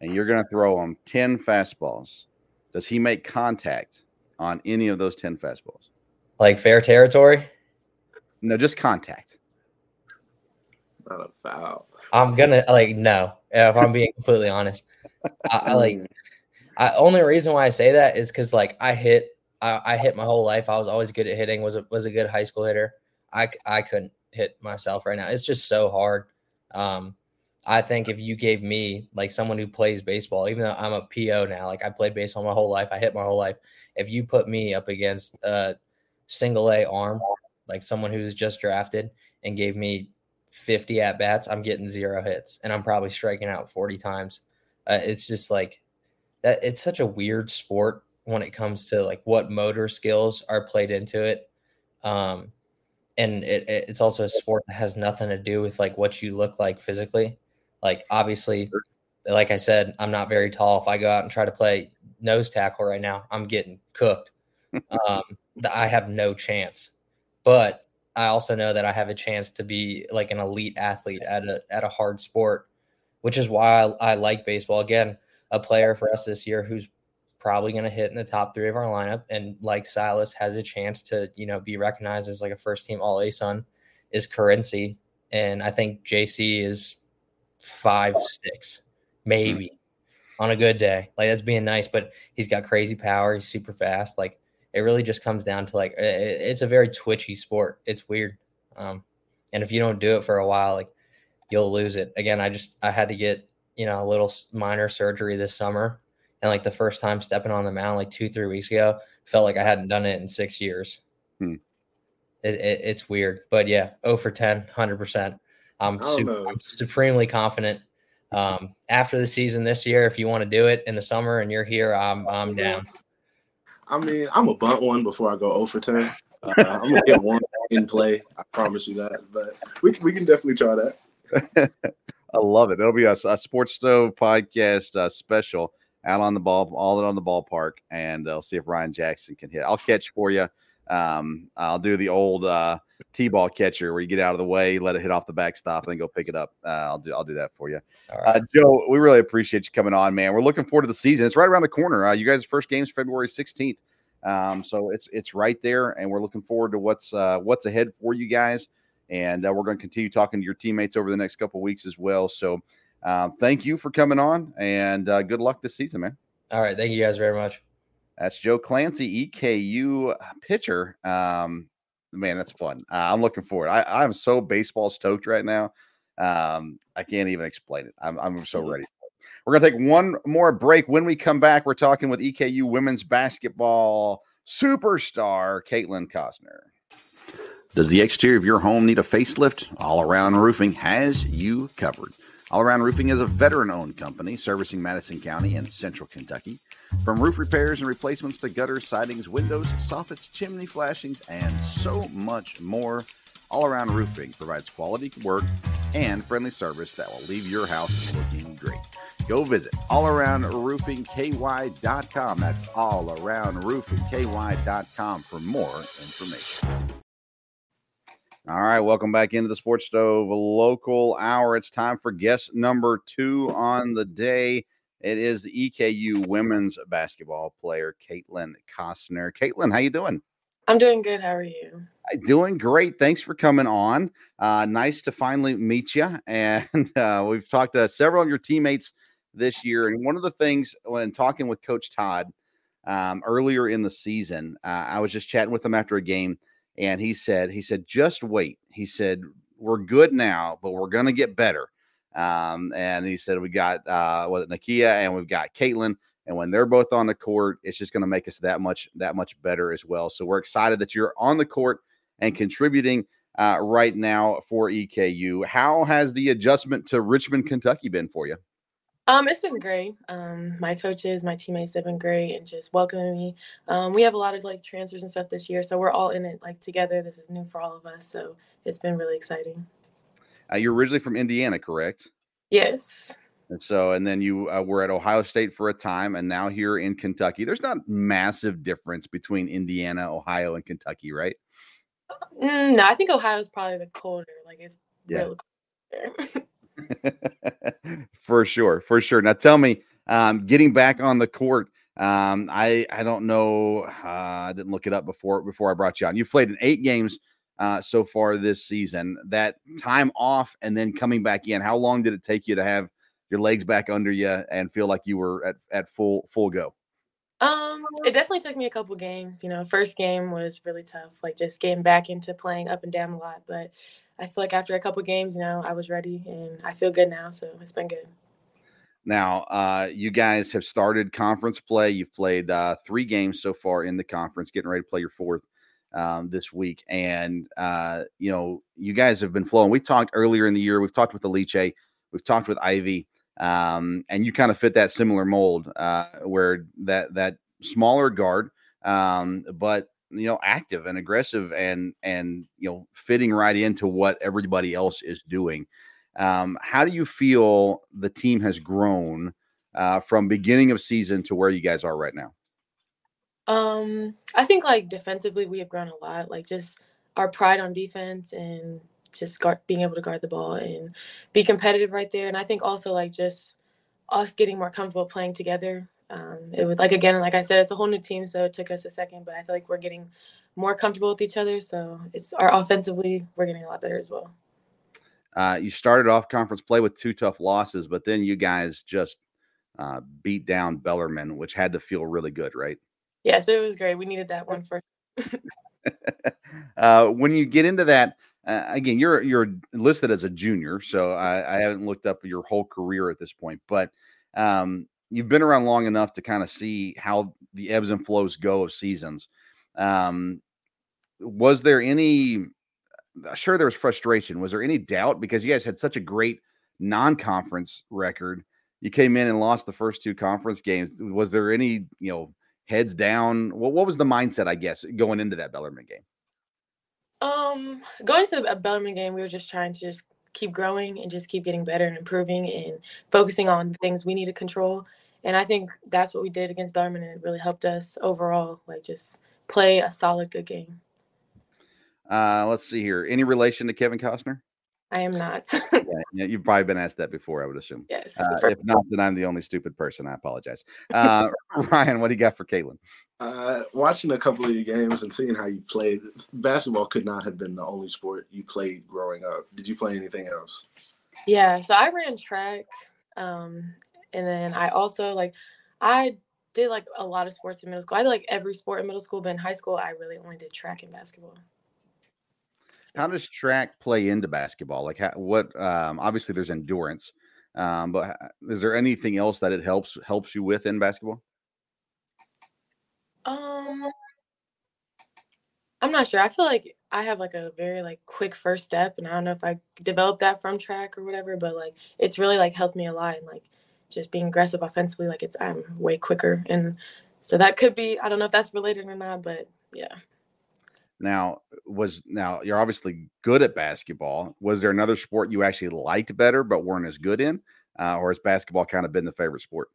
and you're going to throw him 10 fastballs, does he make contact on any of those 10 fastballs? Like fair territory? No, just contact. Not a foul. I'm gonna like no. If I'm being completely honest, I, I like. I only reason why I say that is because like I hit, I, I hit my whole life. I was always good at hitting. was a, was a good high school hitter. I I couldn't hit myself right now. It's just so hard. Um, I think if you gave me like someone who plays baseball, even though I'm a PO now, like I played baseball my whole life, I hit my whole life. If you put me up against a single A arm like someone who's just drafted and gave me 50 at bats, I'm getting zero hits and I'm probably striking out 40 times. Uh, it's just like that. It's such a weird sport when it comes to like what motor skills are played into it. Um, and it, it, it's also a sport that has nothing to do with like what you look like physically. Like obviously, like I said, I'm not very tall. If I go out and try to play nose tackle right now, I'm getting cooked. [LAUGHS] um, I have no chance. But I also know that I have a chance to be like an elite athlete at a at a hard sport, which is why I, I like baseball. Again, a player for us this year who's probably going to hit in the top three of our lineup, and like Silas has a chance to you know be recognized as like a first team All ASUN is Currency, and I think JC is five six maybe mm-hmm. on a good day. Like that's being nice, but he's got crazy power. He's super fast. Like it really just comes down to like it's a very twitchy sport. It's weird. Um, and if you don't do it for a while, like you'll lose it. Again, I just I had to get you know a little minor surgery this summer, and like the first time stepping on the mound like two three weeks ago, felt like I hadn't done it in six years. Hmm. It, it, it's weird, but yeah, oh for 10, 100 percent. I'm, super, I'm supremely confident. Um, after the season this year, if you want to do it in the summer and you're here, I'm I'm down. I mean, I'm a bunt one before I go 0 for 10. Uh, I'm gonna get one in play. I promise you that. But we we can definitely try that. [LAUGHS] I love it. It'll be a, a Sports Stove podcast uh, special out on the ball, all on the ballpark, and I'll see if Ryan Jackson can hit. I'll catch for you. Um, I'll do the old uh, t-ball catcher where you get out of the way, let it hit off the backstop, and then go pick it up. Uh, I'll do I'll do that for you. Right. Uh, Joe, we really appreciate you coming on, man. We're looking forward to the season. It's right around the corner. Uh, you guys' first game's February 16th. Um, so it's it's right there, and we're looking forward to what's uh, what's ahead for you guys. And uh, we're going to continue talking to your teammates over the next couple weeks as well. So um, thank you for coming on, and uh, good luck this season, man. All right, thank you guys very much. That's Joe Clancy, EKU pitcher. Um, man, that's fun. Uh, I'm looking forward. I, I'm so baseball stoked right now. Um, I can't even explain it. I'm, I'm so ready. We're going to take one more break. When we come back, we're talking with EKU women's basketball superstar Kaitlyn Costner. Does the exterior of your home need a facelift? All Around Roofing has you covered. All Around Roofing is a veteran owned company servicing Madison County and central Kentucky. From roof repairs and replacements to gutters, sidings, windows, soffits, chimney flashings, and so much more, All Around Roofing provides quality work and friendly service that will leave your house looking great. Go visit allaroundroofingky.com. That's allaroundroofingky.com for more information. All right, welcome back into the Sports Stove local hour. It's time for guest number two on the day. It is the EKU women's basketball player, Kaitlyn Costner. Kaitlyn, how you doing? I'm doing good. How are you? Doing great. Thanks for coming on. Uh, nice to finally meet you. [LAUGHS] And uh, we've talked to several of your teammates this year. And one of the things when talking with Coach Todd um, earlier in the season, uh, I was just chatting with him after a game – and he said, he said, just wait. He said, we're good now, but we're going to get better. Um, and he said, we got, uh, was it Nakia and we've got Kaitlyn. And when they're both on the court, it's just going to make us that much, that much better as well. So we're excited that you're on the court and contributing uh, right now for EKU. How has the adjustment to Richmond, Kentucky been for you? Um, it's been great. Um, my coaches, my teammates have been great and just welcoming me. Um, we have a lot of like transfers and stuff this year, so we're all in it like together. This is new for all of us, so it's been really exciting. Uh, you're originally from Indiana, correct? Yes. And so, and then you uh, were at Ohio State for a time, and now here in Kentucky. There's not massive difference between Indiana, Ohio, and Kentucky, right? Mm, no, I think Ohio is probably the colder. Like it's yeah. [LAUGHS] [LAUGHS] for sure, for sure. Now tell me, um, getting back on the court, um, I I don't know. Uh, I didn't look it up before before I brought you on. You've played in eight games uh, so far this season. That time off and then coming back in. How long did it take you to have your legs back under you and feel like you were at, at full full go? Um, it definitely took me a couple games. You know, first game was really tough, like just getting back into playing up and down a lot. But I feel like after a couple games, you know, I was ready and I feel good now. So it's been good. Now, uh, you guys have started conference play. You've played uh, three games so far in the conference, getting ready to play your fourth um, this week, and uh, you know, you guys have been flowing. We talked earlier in the year. We've talked with Alice. We've talked with Ivy, um, and you kind of fit that similar mold uh, where that that smaller guard, um, but you know, active and aggressive, and and you know, fitting right into what everybody else is doing. Um, how do you feel the team has grown uh, from beginning of season to where you guys are right now? Um, I think like defensively we have grown a lot. Like just our pride on defense and just guard, being able to guard the ball and be competitive right there. And I think also like just us getting more comfortable playing together. Um, it was like again, like I said, it's a whole new team, so it took us a second, but I feel like we're getting more comfortable with each other. So it's our offensively, we're getting a lot better as well. Uh, you started off conference play with two tough losses, but then you guys just uh, beat down Bellarmine, which had to feel really good, right? Yes, it was great. We needed that one first. [LAUGHS] uh, when you get into that, uh, again, you're you're listed as a junior, so I, I, haven't looked up your whole career at this point, but um, you've been around long enough to kind of see how the ebbs and flows go of seasons. Um, was there any? Sure, there was frustration. Was there any doubt because you guys had such a great non-conference record? You came in and lost the first two conference games. Was there any, you know, heads down? What what was the mindset, I guess, going into that Bellarmine game? Um, going to the Bellarmine game, we were just trying to just keep growing and just keep getting better and improving and focusing on things we need to control. And I think that's what we did against Bellarmine, and it really helped us overall. Like just play a solid, good game. Uh, let's see here. Any relation to Kevin Costner? I am not. yeah, you've probably been asked that before, I would assume. Yes. Uh, if not, then I'm the only stupid person. I apologize. Uh, Ryan, what do you got for Kaitlyn? Uh, watching a couple of your games and seeing how you played, basketball could not have been the only sport you played growing up. Did you play anything else? Yeah, so I ran track, um, and then I also like I did like a lot of sports in middle school. I did like every sport in middle school, but in high school I really only did track and basketball. How does track play into basketball? Like, how, what? Um, obviously, there's endurance, um, but is there anything else that it helps helps you with in basketball? Um, I'm not sure. I feel like I have like a very like quick first step, and I don't know if I developed that from track or whatever, but like it's really like helped me a lot, and like just being aggressive offensively, like it's I'm way quicker, and so that could be I don't know if that's related or not, but yeah. Now, was now you're obviously good at basketball. Was there another sport you actually liked better but weren't as good in, uh, or has basketball kind of been the favorite sport?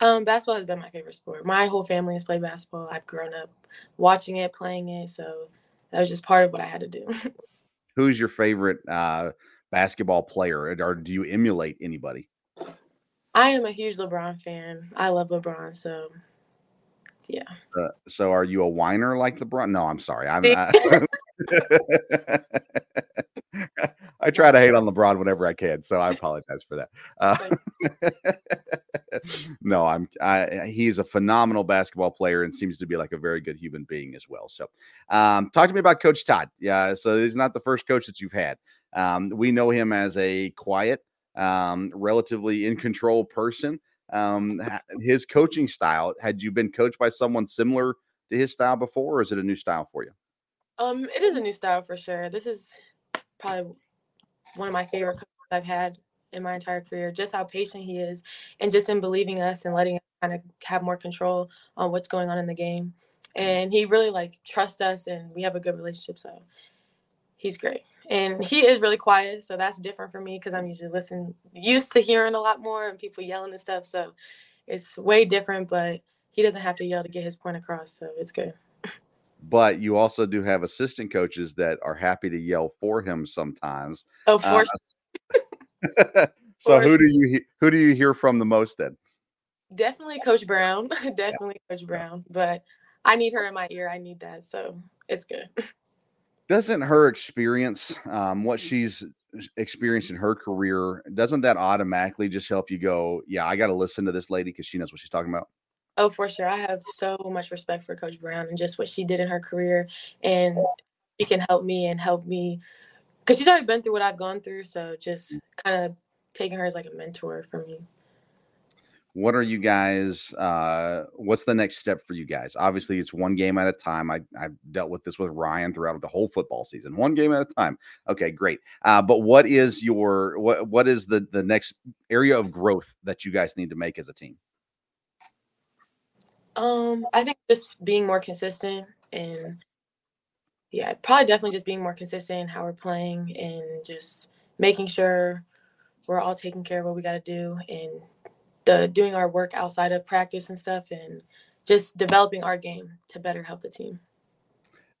Um, basketball has been my favorite sport. My whole family has played basketball. I've grown up watching it, playing it, so that was just part of what I had to do. [LAUGHS] Who's your favorite uh, basketball player, or do you emulate anybody? I am a huge LeBron fan. I love LeBron, so yeah. Uh, so, are you a whiner like LeBron? No, I'm sorry. I'm. [LAUGHS] I try to hate on LeBron whenever I can, so I apologize for that. Uh, [LAUGHS] no, I'm. I, he's a phenomenal basketball player and seems to be like a very good human being as well. So, um, talk to me about Coach Todd. Yeah, so he's not the first coach that you've had. Um, we know him as a quiet, um, relatively in control person. Um, his coaching style. Had you been coached by someone similar to his style before, or is it a new style for you? Um, it is a new style for sure. This is probably one of my favorite coaches I've had in my entire career. Just how patient he is, and just in believing us and letting us kind of have more control on what's going on in the game. And he really like trusts us, and we have a good relationship. So he's great, and he is really quiet. So that's different for me because I'm usually listening, used to hearing a lot more and people yelling and stuff. So it's way different, but he doesn't have to yell to get his point across. So it's good but you also do have assistant coaches that are happy to yell for him sometimes. Oh, for [LAUGHS] [LAUGHS] uh, so who do you who do you hear from the most then? Definitely Coach Brown. [LAUGHS] Definitely yeah. Coach Brown. But I need her in my ear. I need that. So it's good. Doesn't her experience, um, what she's experienced in her career, doesn't that automatically just help you go, yeah, I got to listen to this lady because she knows what she's talking about? Oh, for sure. I have so much respect for Coach Brown and just what she did in her career. And she can help me and help me because she's already been through what I've gone through. So just mm. kind of taking her as like a mentor for me. What are you guys uh what's the next step for you guys? Obviously it's one game at a time. I i've dealt with this with ryan throughout the whole football season one game at a time. Okay great. Uh but what is your what what is the the next area of growth that you guys need to make as a team? Um i think just being more consistent and yeah probably definitely just being more consistent in how we're playing and just making sure we're all taking care of what we got to do and the doing our work outside of practice and stuff and just developing our game to better help the team.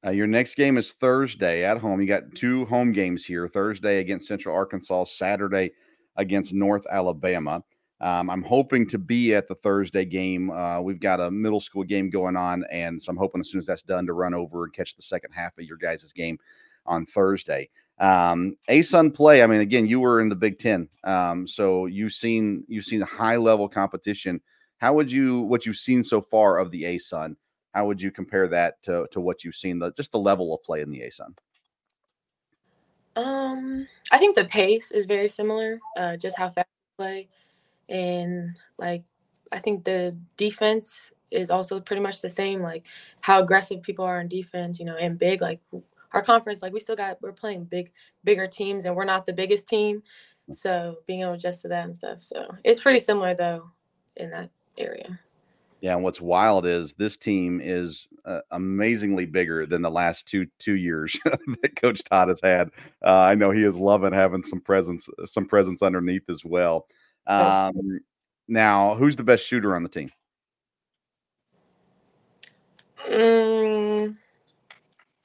Uh, your next game is Thursday at home. You got two home games here Thursday against Central Arkansas, Saturday against North Alabama. Um, I'm hoping to be at the Thursday game. Uh, we've got a middle school game going on, and so I'm hoping as soon as that's done to run over and catch the second half of your guys' game on Thursday. Um, ASUN play. I mean, again, you were in the Big Ten, um, so you've seen you've seen high level competition. How would you what you've seen so far of the ASUN? How would you compare that to to what you've seen the just the level of play in the ASUN? Um, I think the pace is very similar. Uh, just how fast we play, and like I think the defense is also pretty much the same. Like how aggressive people are on defense, you know, and big. Like our conference, like we still got we're playing big bigger teams and we're not the biggest team. Mm. So being able to adjust to that and stuff. So it's pretty similar though in that area. Yeah, and what's wild is this team is uh, amazingly bigger than the last two two years [LAUGHS] that Coach Todd has had. Uh, I know he is loving having some presence some presence underneath as well. Um, now, who's the best shooter on the team? Mm,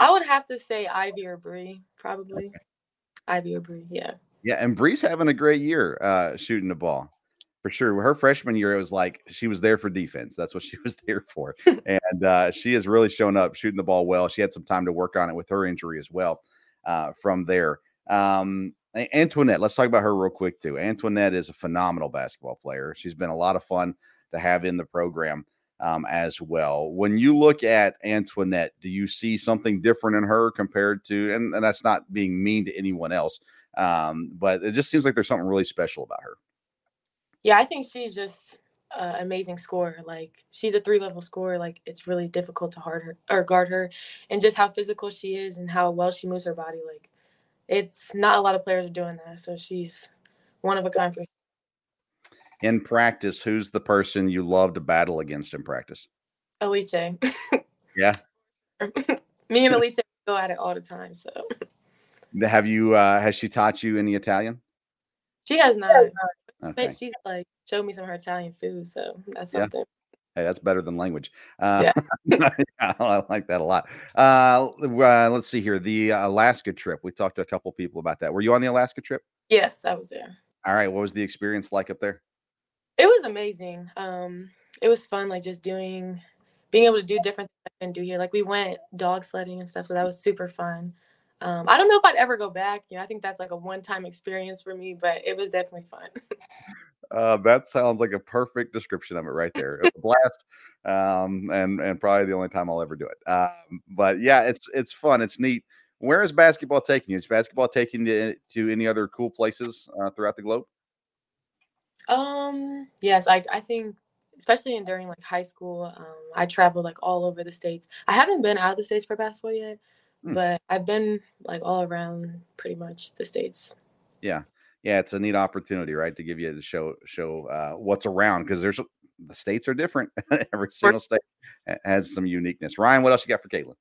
I would have to say Ivy or Bree, probably. Okay. Ivy or Bree, yeah. Yeah, and Bree's having a great year uh, shooting the ball for sure. Her freshman year, it was like she was there for defense. That's what she [LAUGHS] was there for, [LAUGHS] and uh, she has really shown up shooting the ball well. She had some time to work on it with her injury as well. Uh, from there, um, Antoinette. Let's talk about her real quick too. Antoinette is a phenomenal basketball player. She's been a lot of fun to have in the program um, as well. When you look at Antoinette, do you see something different in her compared to, and, and that's not being mean to anyone else, um, but it just seems like there's something really special about her. Yeah, I think she's just an amazing scorer. Like she's a three level scorer. Like it's really difficult to hard her or guard her, and just how physical she is and how well she moves her body. Like it's not a lot of players are doing that. So she's one of a kind for in practice, who's the person you love to battle against in practice? Alice. yeah. [LAUGHS] Me and Alice go at it all the time. So have you uh has she taught you any Italian? She has not. Okay. She's like showed me some of her Italian food, so that's something. Yeah. Hey, that's better than language. Uh, yeah. [LAUGHS] I like that a lot. Uh, uh, let's see here. The Alaska trip. We talked to a couple people about that. Were you on the Alaska trip? Yes, I was there. All right. What was the experience like up there? It was amazing. Um, it was fun, like just doing, being able to do different things can do here. Like we went dog sledding and stuff, so that was super fun. Um, I don't know if I'd ever go back. You know, I think that's like a one-time experience for me, but it was definitely fun. uh, that sounds like a perfect description of it right there. It was a blast, um, and and probably the only time I'll ever do it. Um, but yeah, it's it's fun. It's neat. Where is basketball taking you? Is basketball taking you to any other cool places uh, throughout the globe? Um, yes, I I think especially in during like high school, um, I traveled like all over the states. I haven't been out of the states for basketball yet, mm. but I've been like all around pretty much the states. Yeah, yeah, it's a neat opportunity, right, to give you to show show uh, what's around because there's the states are different. [LAUGHS] Every single state has some uniqueness. Ryan, what else you got for Kaitlyn?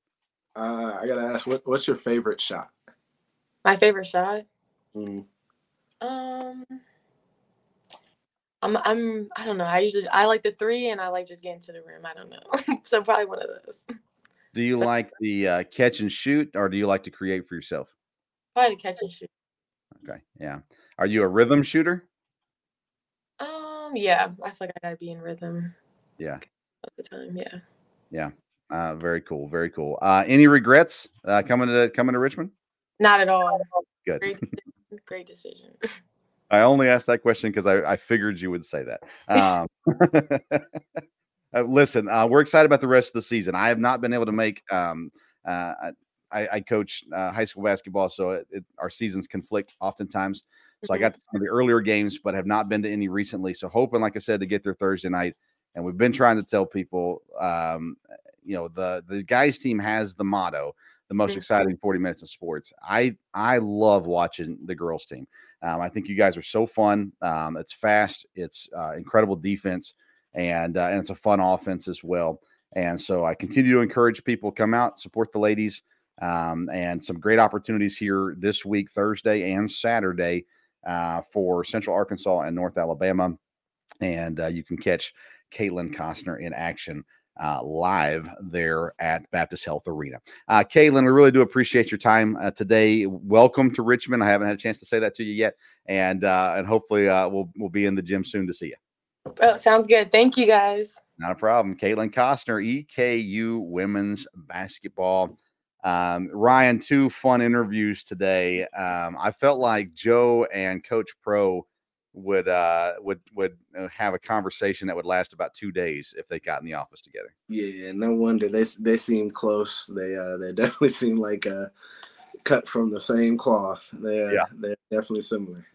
Uh, I gotta ask, what, what's your favorite shot? My favorite shot. Mm. Um. I'm I'm I don't know. I usually I like the three and I like just getting to the rim. I don't know. [LAUGHS] so probably one of those. Do you but, [LAUGHS] like the uh, catch and shoot or do you like to create for yourself? Probably catch and shoot. Okay. Yeah. Are you a rhythm shooter? Um yeah, I feel like I gotta be in rhythm. Yeah. All the time, yeah. Yeah. Uh, very cool. Very cool. Uh, any regrets uh, coming to coming to Richmond? Not at all. Good. Great, [LAUGHS] great decision. I only asked that question because I, I, figured you would say that. Um, [LAUGHS] uh, listen, uh, we're excited about the rest of the season. I have not been able to make. Um, uh, I, I, coach uh, high school basketball, so it, it, our seasons conflict oftentimes. So I got to some of the earlier games, but have not been to any recently. So hoping, like I said, to get there Thursday night. And we've been trying to tell people, um, you know, the the guys team has the motto, the most Mhm. exciting 40 minutes of sports. I I love watching the girls team. Um, I think you guys are so fun. Um, it's fast, it's uh, incredible defense, and uh, and it's a fun offense as well. And so I continue to encourage people to come out, support the ladies, um, and some great opportunities here this week, Thursday and Saturday, uh, for Central Arkansas and North Alabama. And uh, you can catch Kaitlyn Costner in action uh, live there at Baptist Health Arena. Uh, Kaitlyn, we really do appreciate your time uh, today. Welcome to Richmond. I haven't had a chance to say that to you yet, and uh, and hopefully uh, we'll we'll be in the gym soon to see you. Oh, sounds good. Thank you guys. Not a problem. Kaitlyn Costner, EKU women's basketball. Um, Ryan, two fun interviews today. Um, I felt like Joe and Coach Pro would uh, would would uh, have a conversation that would last about two days if they got in the office together. Yeah, no wonder they they seem close. They uh they [LAUGHS] definitely seem like uh cut from the same cloth. They uh, Yeah. they're definitely similar.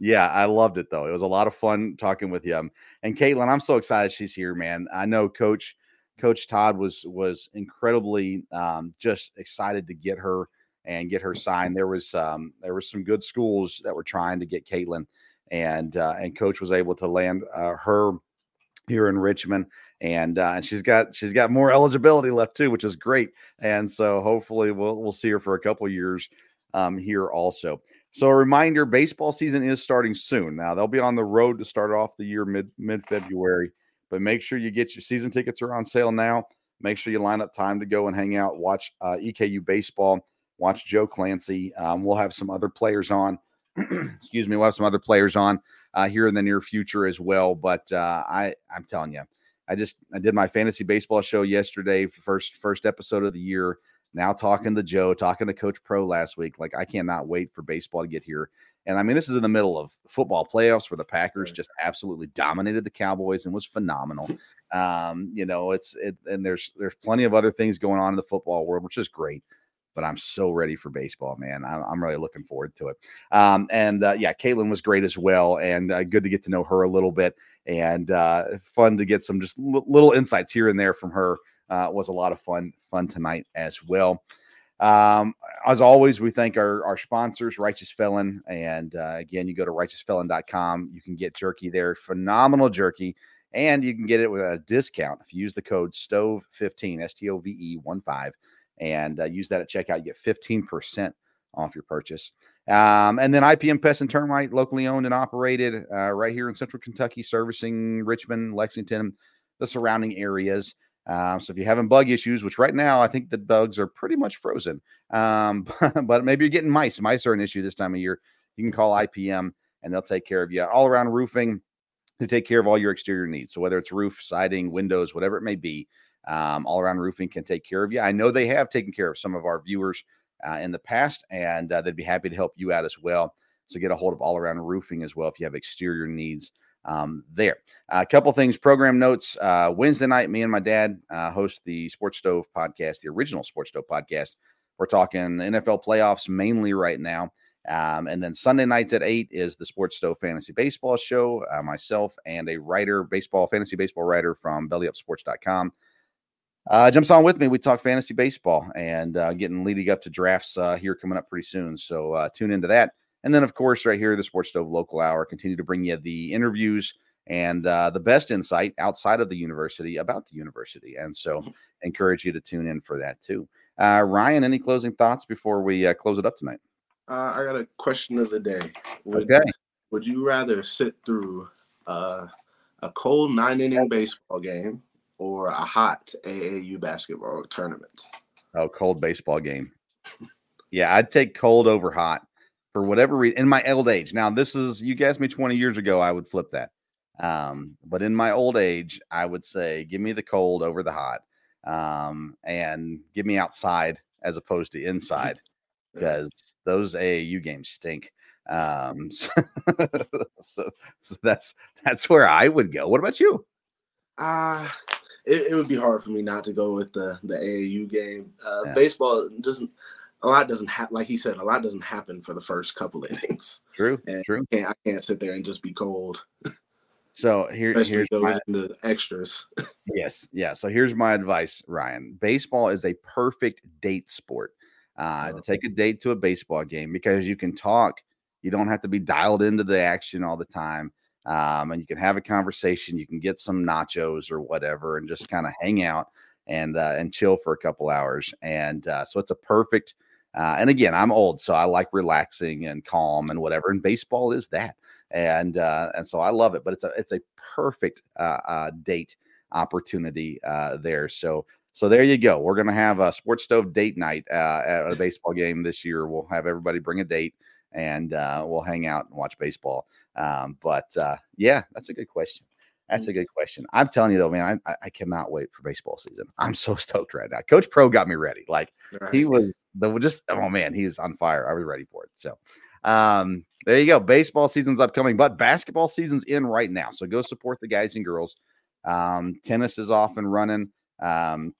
Yeah, I loved it though. It was a lot of fun talking with you. Um, And Kaitlyn, I'm so excited she's here, man. I know Coach Coach Todd was was incredibly um, just excited to get her and get her signed. There was um, there was some good schools that were trying to get Kaitlyn, and uh, and Coach was able to land uh, her here in Richmond, and uh, and she's got she's got more eligibility left too, which is great. And so hopefully we'll we'll see her for a couple years um, here also. So a reminder: baseball season is starting soon. Now they'll be on the road to start off the year mid mid February, but make sure you get your season tickets are on sale now. Make sure you line up time to go and hang out, watch uh, EKU baseball, watch Joe Clancy. Um, we'll have some other players on. [CLEARS THROAT] Excuse me, we'll have some other players on uh, here in the near future as well. But uh, I I'm telling you, I just I did my fantasy baseball show yesterday, first first episode of the year. Now talking to Joe, talking to Coach Pro last week. Like I cannot wait for baseball to get here. And I mean, this is in the middle of football playoffs where the Packers just absolutely dominated the Cowboys and was phenomenal. [LAUGHS] um, you know, it's it and there's there's plenty of other things going on in the football world, which is great. But I'm so ready for baseball, man. I'm, I'm really looking forward to it. Um, and uh, yeah, Kaitlyn was great as well, and uh, good to get to know her a little bit, and uh, fun to get some just l- little insights here and there from her. Uh, was a lot of fun fun tonight as well. Um, as always, we thank our, our sponsors, Righteous Felon. And uh, again, you go to righteousfelon.com. You can get jerky there, phenomenal jerky. And you can get it with a discount if you use the code STOVE15, S T O V E 1 5, and uh, use that at checkout. You get 15% off your purchase. Um, and then IPM Pest and Termite, locally owned and operated uh, right here in Central Kentucky, servicing Richmond, Lexington, the surrounding areas. Um, so if you're having bug issues, which right now I think the bugs are pretty much frozen, um, [LAUGHS] but maybe you're getting mice. Mice are an issue this time of year. You can call IPM and they'll take care of you. All around roofing, they take care of all your exterior needs. So whether it's roof, siding, windows, whatever it may be, um, all around roofing can take care of you. I know they have taken care of some of our viewers uh, in the past, and uh, they'd be happy to help you out as well. So get a hold of all around roofing as well if you have exterior needs um, there. a couple things, program notes. Uh, Wednesday night, me and my dad uh, host the Sports Stove podcast, the original Sports Stove podcast. We're talking NFL playoffs mainly right now. Um, and then Sunday nights at eight is the Sports Stove Fantasy Baseball Show. Uh, myself and a writer, baseball, fantasy baseball writer from bellyupsports.com. Uh, jumps on with me. We talk fantasy baseball and uh, getting leading up to drafts uh, here coming up pretty soon. So uh, tune into that. And then, of course, right here, the Sports Stove Local Hour continue to bring you the interviews and uh, the best insight outside of the university about the university. And so, [LAUGHS] encourage you to tune in for that too. Uh, Ryan, any closing thoughts before we uh, close it up tonight? Uh, I got a question of the day. Would, Okay. would you rather sit through uh, a cold nine inning baseball game or a hot AAU basketball tournament? Oh, cold baseball game. Yeah, I'd take cold over hot for whatever reason. In my old age, now this is you asked me 20 years ago, I would flip that. Um, but in my old age, I would say give me the cold over the hot, um, and give me outside as opposed to inside [LAUGHS] because those AAU games stink. Um, [LAUGHS] so, so, so that's that's where I would go. What about you? Uh it, it would be hard for me not to go with the the AAU game. Uh, Yeah. Baseball doesn't. a lot doesn't happen. Like he said, a lot doesn't happen for the first couple [LAUGHS] innings. True, and true. I can't, I can't sit there and just be cold. So here, Especially here's my, into extras. [LAUGHS] yes, yeah. So here's my advice, Ryan. Baseball is a perfect date sport. Uh, to take a date to a baseball game because you can talk. You don't have to be dialed into the action all the time. Um, and you can have a conversation. You can get some nachos or whatever, and just kind of hang out and uh, and chill for a couple hours. And uh, so it's a perfect. Uh, and again, I'm old, so I like relaxing and calm and whatever. And baseball is that. And uh, and so I love it. But it's a it's a perfect uh, uh, date opportunity there. So so there you go. We're gonna have a sports stove date night at a baseball game this year. We'll have everybody bring a date and we'll hang out and watch baseball. Um, but uh, yeah, that's a good question. That's a good question. I'm telling you though, man, I, I cannot wait for baseball season. I'm so [LAUGHS] stoked right now. Coach Pro got me ready. Like he was the just oh man, he was on fire. I was ready for it. So um, there you go. Baseball season's upcoming, but basketball season's in right now. So go support the guys and girls. Um, tennis is off and running. Um,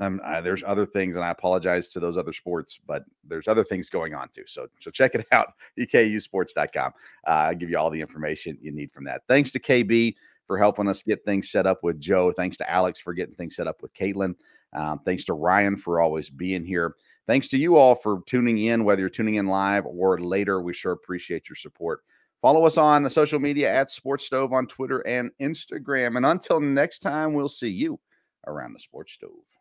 um, there's other things, and I apologize to those other sports, but there's other things going on too. So, so check it [LAUGHS] out, ekusports.com. Uh, I'll give you all the information you need from that. Thanks to KB for helping us get things set up with Joe. Thanks to Alex for getting things set up with Kaitlyn. Um, thanks to Ryan for always being here. Thanks to you all for tuning in, whether you're tuning in live or later. We sure appreciate your support. Follow us on social media at Sports Stove on Twitter and Instagram. And until next time, we'll see you around the Sports Stove.